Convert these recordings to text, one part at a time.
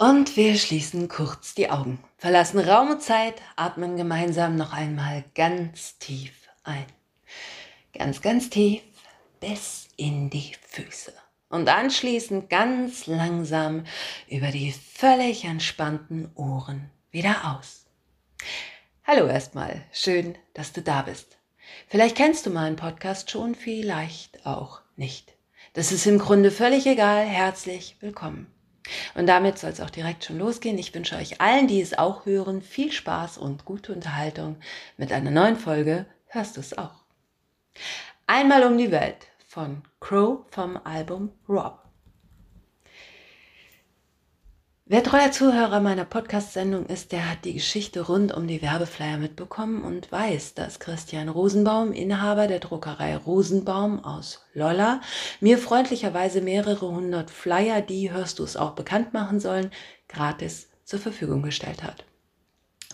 Und wir schließen kurz die Augen, verlassen Raum und Zeit, atmen gemeinsam noch einmal ganz tief ein. Ganz, ganz tief bis in die Füße. Und anschließend ganz langsam über die völlig entspannten Ohren wieder aus. Hallo erstmal, schön, dass du da bist. Vielleicht kennst du meinen Podcast schon, vielleicht auch nicht. Das ist im Grunde völlig egal. Herzlich willkommen. Und damit soll es auch direkt schon losgehen. Ich wünsche euch allen, die es auch hören, viel Spaß und gute Unterhaltung mit einer neuen Folge. Hörst du es auch? Einmal um die Welt von Crow vom Album Rob. Wer treuer Zuhörer meiner Podcast-Sendung ist, der hat die Geschichte rund um die Werbeflyer mitbekommen und weiß, dass Christian Rosenbaum, Inhaber der Druckerei Rosenbaum aus Lolla, mir freundlicherweise mehrere hundert Flyer, die hörst du es auch bekannt machen sollen, gratis zur Verfügung gestellt hat.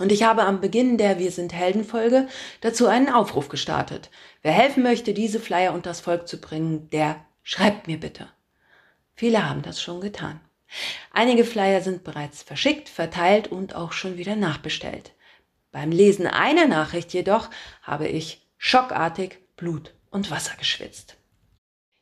Und ich habe am Beginn der Wir sind Helden Folge dazu einen Aufruf gestartet. Wer helfen möchte, diese Flyer unters Volk zu bringen, der schreibt mir bitte. Viele haben das schon getan. Einige Flyer sind bereits verschickt, verteilt und auch schon wieder nachbestellt. Beim Lesen einer Nachricht jedoch habe ich schockartig Blut und Wasser geschwitzt.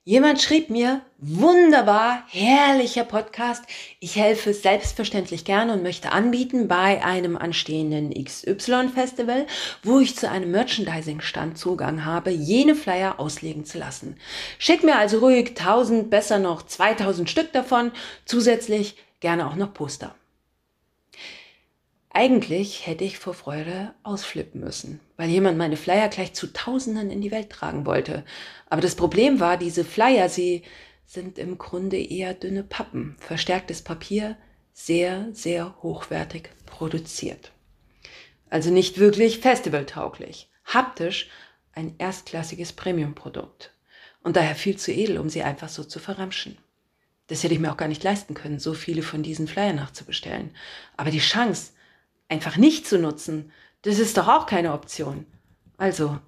Jemand schrieb mir, wunderbar, herrlicher Podcast. Ich helfe selbstverständlich gerne und möchte anbieten bei einem anstehenden XY-Festival, wo ich zu einem Merchandising-Stand Zugang habe, jene Flyer auslegen zu lassen. Schick mir also ruhig 1000, besser noch 2000 Stück davon, zusätzlich gerne auch noch Poster. Eigentlich hätte ich vor Freude ausflippen müssen, weil jemand meine Flyer gleich zu Tausenden in die Welt tragen wollte. Aber das Problem war, diese Flyer, sie sind im Grunde eher dünne Pappen, verstärktes Papier, sehr, sehr hochwertig produziert. Also nicht wirklich festivaltauglich. Haptisch ein erstklassiges Premiumprodukt. Und daher viel zu edel, um sie einfach so zu verramschen. Das hätte ich mir auch gar nicht leisten können, so viele von diesen Flyer nachzubestellen. Aber die Chance, einfach nicht zu nutzen, das ist doch auch keine Option. Also,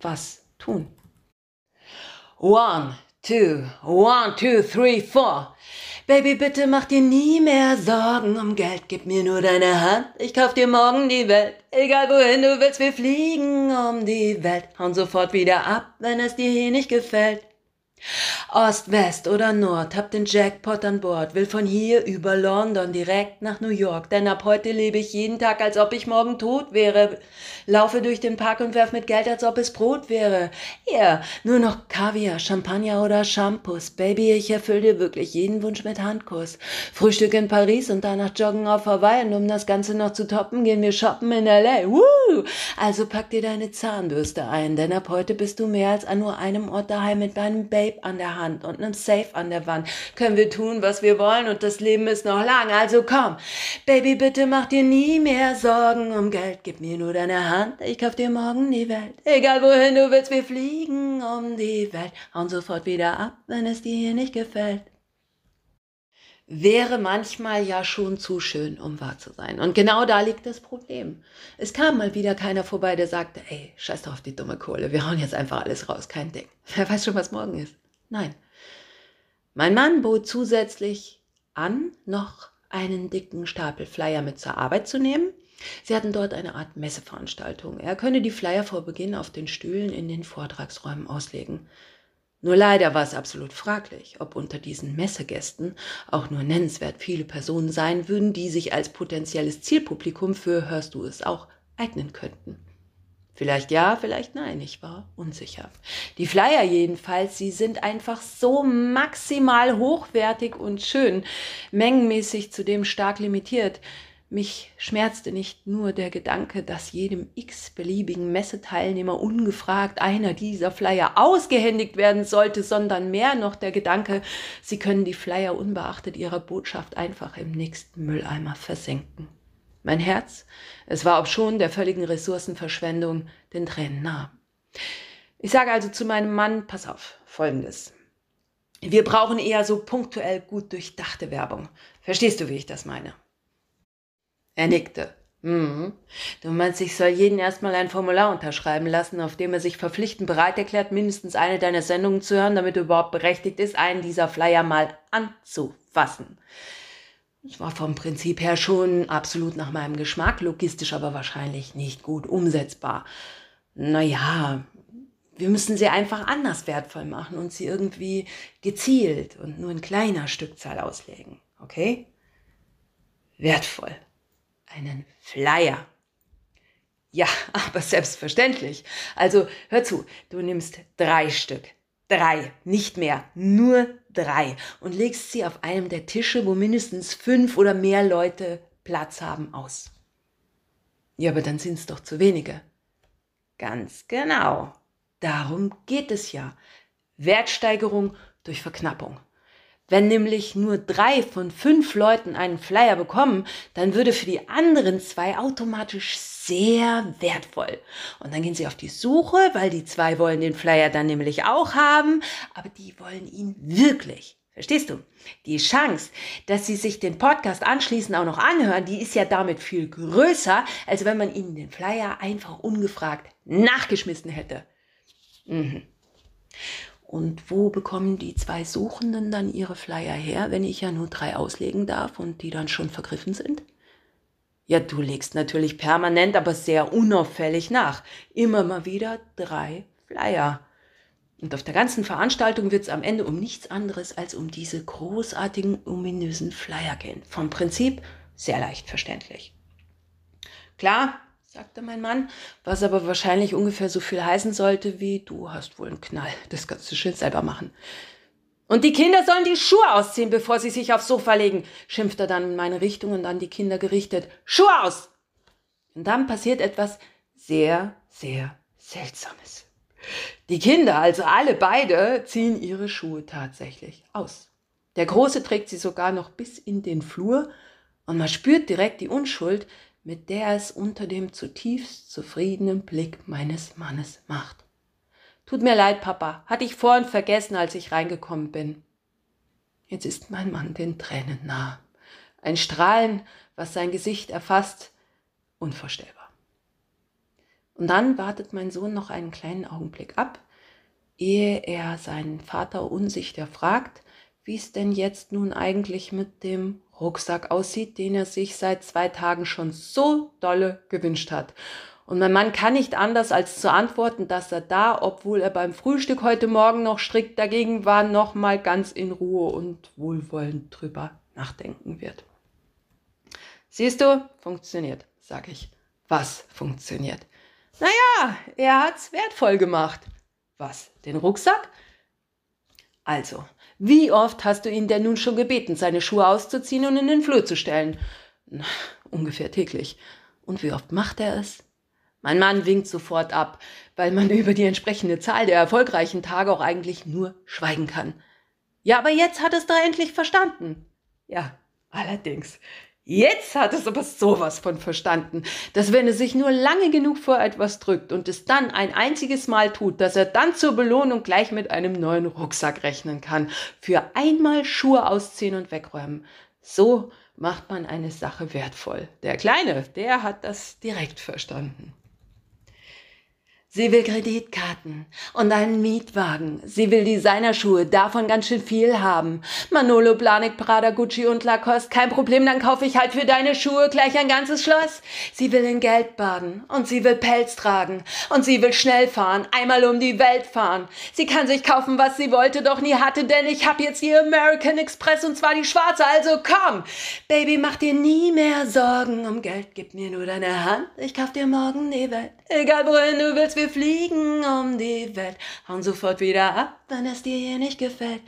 was tun? One, two, one, two, three, four. Baby, bitte mach dir nie mehr Sorgen um Geld, gib mir nur deine Hand, ich kauf dir morgen die Welt. Egal wohin du willst, wir fliegen um die Welt, hauen sofort wieder ab, wenn es dir hier nicht gefällt. Ost, West oder Nord, hab den Jackpot an Bord, will von hier über London direkt nach New York, denn ab heute lebe ich jeden Tag, als ob ich morgen tot wäre. Laufe durch den Park und werf mit Geld, als ob es Brot wäre. Ja, yeah, nur noch Kaviar, Champagner oder Shampoos. Baby, ich erfüll dir wirklich jeden Wunsch mit Handkuss. Frühstück in Paris und danach joggen auf Hawaii und um das Ganze noch zu toppen, gehen wir shoppen in L.A. Woo! Also pack dir deine Zahnbürste ein, denn ab heute bist du mehr als an nur einem Ort daheim mit deinem Baby Tape an der Hand und einem Safe an der Wand. Können wir tun, was wir wollen und das Leben ist noch lang. Also komm, Baby, bitte mach dir nie mehr Sorgen um Geld. Gib mir nur deine Hand, ich kauf dir morgen die Welt. Egal wohin du willst, wir fliegen um die Welt. Hauen sofort wieder ab, wenn es dir nicht gefällt wäre manchmal ja schon zu schön, um wahr zu sein. Und genau da liegt das Problem. Es kam mal wieder keiner vorbei, der sagte, ey, scheiß doch auf die dumme Kohle, wir hauen jetzt einfach alles raus, kein Ding. Wer weiß schon, was morgen ist. Nein. Mein Mann bot zusätzlich an, noch einen dicken Stapel Flyer mit zur Arbeit zu nehmen. Sie hatten dort eine Art Messeveranstaltung. Er könne die Flyer vor Beginn auf den Stühlen in den Vortragsräumen auslegen. Nur leider war es absolut fraglich, ob unter diesen Messegästen auch nur nennenswert viele Personen sein würden, die sich als potenzielles Zielpublikum für Hörst du es auch eignen könnten. Vielleicht ja, vielleicht nein, ich war unsicher. Die Flyer jedenfalls, sie sind einfach so maximal hochwertig und schön, mengenmäßig zudem stark limitiert, mich schmerzte nicht nur der Gedanke, dass jedem x-beliebigen Messeteilnehmer ungefragt einer dieser Flyer ausgehändigt werden sollte, sondern mehr noch der Gedanke, sie können die Flyer unbeachtet ihrer Botschaft einfach im nächsten Mülleimer versenken. Mein Herz, es war obschon der völligen Ressourcenverschwendung, den Tränen nah. Ich sage also zu meinem Mann, pass auf, folgendes. Wir brauchen eher so punktuell gut durchdachte Werbung. Verstehst du, wie ich das meine? Er nickte. Mhm. Du meinst, ich soll jeden erstmal ein Formular unterschreiben lassen, auf dem er sich verpflichtend bereit erklärt, mindestens eine deiner Sendungen zu hören, damit er überhaupt berechtigt ist, einen dieser Flyer mal anzufassen. Es war vom Prinzip her schon absolut nach meinem Geschmack, logistisch aber wahrscheinlich nicht gut umsetzbar. Naja, wir müssen sie einfach anders wertvoll machen und sie irgendwie gezielt und nur in kleiner Stückzahl auslegen. Okay? Wertvoll. Einen Flyer. Ja, aber selbstverständlich. Also hör zu, du nimmst drei Stück. Drei, nicht mehr, nur drei. Und legst sie auf einem der Tische, wo mindestens fünf oder mehr Leute Platz haben, aus. Ja, aber dann sind es doch zu wenige. Ganz genau. Darum geht es ja. Wertsteigerung durch Verknappung. Wenn nämlich nur drei von fünf Leuten einen Flyer bekommen, dann würde für die anderen zwei automatisch sehr wertvoll. Und dann gehen sie auf die Suche, weil die zwei wollen den Flyer dann nämlich auch haben, aber die wollen ihn wirklich. Verstehst du? Die Chance, dass sie sich den Podcast anschließend auch noch anhören, die ist ja damit viel größer, als wenn man ihnen den Flyer einfach ungefragt nachgeschmissen hätte. Mhm. Und wo bekommen die zwei Suchenden dann ihre Flyer her, wenn ich ja nur drei auslegen darf und die dann schon vergriffen sind? Ja, du legst natürlich permanent, aber sehr unauffällig nach. Immer mal wieder drei Flyer. Und auf der ganzen Veranstaltung wird es am Ende um nichts anderes als um diese großartigen, ominösen Flyer gehen. Vom Prinzip sehr leicht verständlich. Klar, sagte mein Mann, was aber wahrscheinlich ungefähr so viel heißen sollte wie du hast wohl einen Knall. Das kannst du schön selber machen. Und die Kinder sollen die Schuhe ausziehen, bevor sie sich aufs Sofa legen, schimpft er dann in meine Richtung und an die Kinder gerichtet. Schuhe aus! Und dann passiert etwas sehr, sehr Seltsames. Die Kinder, also alle beide, ziehen ihre Schuhe tatsächlich aus. Der Große trägt sie sogar noch bis in den Flur und man spürt direkt die Unschuld, mit der es unter dem zutiefst zufriedenen Blick meines Mannes macht. Tut mir leid, Papa, hatte ich vorhin vergessen, als ich reingekommen bin. Jetzt ist mein Mann den Tränen nah. Ein Strahlen, was sein Gesicht erfasst, unvorstellbar. Und dann wartet mein Sohn noch einen kleinen Augenblick ab, ehe er seinen Vater unsicher fragt, wie es denn jetzt nun eigentlich mit dem Rucksack aussieht, den er sich seit zwei Tagen schon so dolle gewünscht hat. Und mein Mann kann nicht anders als zu antworten, dass er da, obwohl er beim Frühstück heute Morgen noch strikt dagegen war, noch mal ganz in Ruhe und wohlwollend drüber nachdenken wird. Siehst du, funktioniert, sag ich. Was funktioniert? Naja, er hat's wertvoll gemacht. Was? Den Rucksack? Also, wie oft hast du ihn denn nun schon gebeten, seine Schuhe auszuziehen und in den Flur zu stellen? Na, ungefähr täglich. Und wie oft macht er es? Mein Mann winkt sofort ab, weil man über die entsprechende Zahl der erfolgreichen Tage auch eigentlich nur schweigen kann. Ja, aber jetzt hat es da endlich verstanden. Ja, allerdings. Jetzt hat es aber sowas von verstanden, dass wenn er sich nur lange genug vor etwas drückt und es dann ein einziges Mal tut, dass er dann zur Belohnung gleich mit einem neuen Rucksack rechnen kann. Für einmal Schuhe ausziehen und wegräumen. So macht man eine Sache wertvoll. Der Kleine, der hat das direkt verstanden. Sie will Kreditkarten und einen Mietwagen. Sie will Designerschuhe, davon ganz schön viel haben. Manolo, Blanik, Prada, Gucci und Lacoste, kein Problem, dann kaufe ich halt für deine Schuhe gleich ein ganzes Schloss. Sie will in Geld baden und sie will Pelz tragen und sie will schnell fahren, einmal um die Welt fahren. Sie kann sich kaufen, was sie wollte, doch nie hatte, denn ich hab jetzt die American Express und zwar die schwarze, also komm. Baby, mach dir nie mehr Sorgen um Geld, gib mir nur deine Hand, ich kauf dir morgen die Welt. Egal wohin du willst, wir fliegen um die Welt, hauen sofort wieder ab, wenn es dir hier nicht gefällt.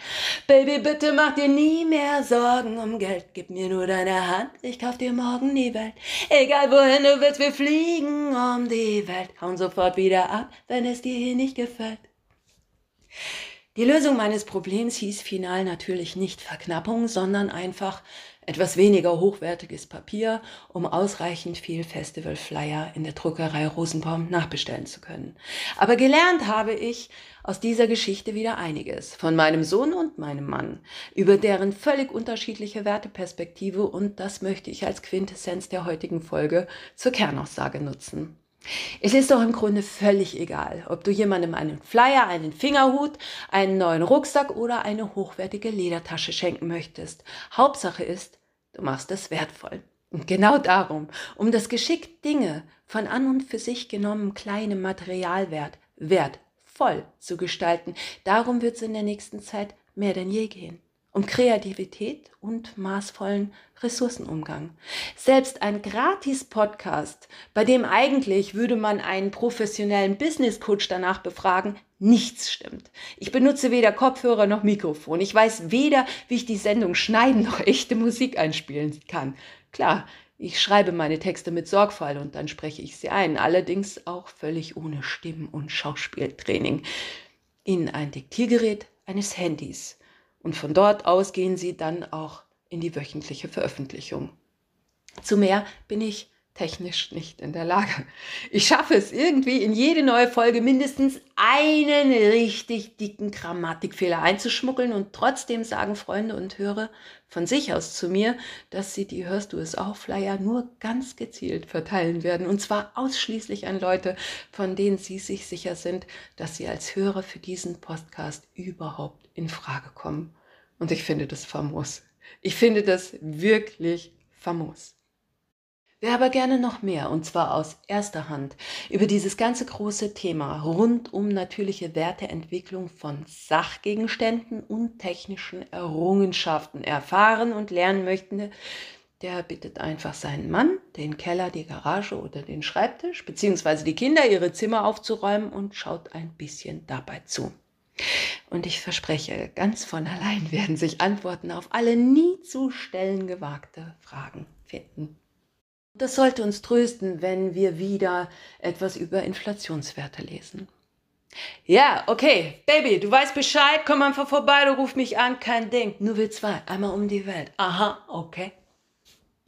Baby, bitte mach dir nie mehr Sorgen um Geld, gib mir nur deine Hand, ich kauf dir morgen die Welt. Egal wohin du willst, wir fliegen um die Welt, hauen sofort wieder ab, wenn es dir hier nicht gefällt. Die Lösung meines Problems hieß final natürlich nicht Verknappung, sondern einfach etwas weniger hochwertiges Papier, um ausreichend viel Festivalflyer in der Druckerei Rosenbaum nachbestellen zu können. Aber gelernt habe ich aus dieser Geschichte wieder einiges von meinem Sohn und meinem Mann, über deren völlig unterschiedliche Werteperspektive und das möchte ich als Quintessenz der heutigen Folge zur Kernaussage nutzen. Es ist doch im Grunde völlig egal, ob du jemandem einen Flyer, einen Fingerhut, einen neuen Rucksack oder eine hochwertige Ledertasche schenken möchtest. Hauptsache ist, du machst es wertvoll. Und genau darum, um das Geschick Dinge von an und für sich genommen kleinem Materialwert wertvoll zu gestalten, darum wird es in der nächsten Zeit mehr denn je gehen um Kreativität und maßvollen Ressourcenumgang. Selbst ein Gratis-Podcast, bei dem eigentlich würde man einen professionellen Business-Coach danach befragen, nichts stimmt. Ich benutze weder Kopfhörer noch Mikrofon. Ich weiß weder, wie ich die Sendung schneiden noch echte Musik einspielen kann. Klar, ich schreibe meine Texte mit Sorgfalt und dann spreche ich sie ein, allerdings auch völlig ohne Stimm- und Schauspieltraining. In ein Diktiergerät eines Handys und von dort aus gehen sie dann auch in die wöchentliche Veröffentlichung. Zu mehr bin ich technisch nicht in der Lage. Ich schaffe es irgendwie in jede neue Folge mindestens einen richtig dicken Grammatikfehler einzuschmuggeln und trotzdem sagen Freunde und Hörer von sich aus zu mir, dass sie die Hörst du es auch Flyer nur ganz gezielt verteilen werden und zwar ausschließlich an Leute, von denen sie sich sicher sind, dass sie als Hörer für diesen Podcast überhaupt in Frage kommen. Und ich finde das famos. Ich finde das wirklich famos. Wer aber gerne noch mehr, und zwar aus erster Hand, über dieses ganze große Thema rund um natürliche Werteentwicklung von Sachgegenständen und technischen Errungenschaften erfahren und lernen möchte, der bittet einfach seinen Mann, den Keller, die Garage oder den Schreibtisch, beziehungsweise die Kinder ihre Zimmer aufzuräumen und schaut ein bisschen dabei zu. Und ich verspreche, ganz von allein werden sich Antworten auf alle nie zu stellen gewagte Fragen finden. Das sollte uns trösten, wenn wir wieder etwas über Inflationswerte lesen. Ja, okay, Baby, du weißt Bescheid, komm einfach vorbei, du ruf mich an, kein Ding. Nur wir zwei, einmal um die Welt. Aha, okay.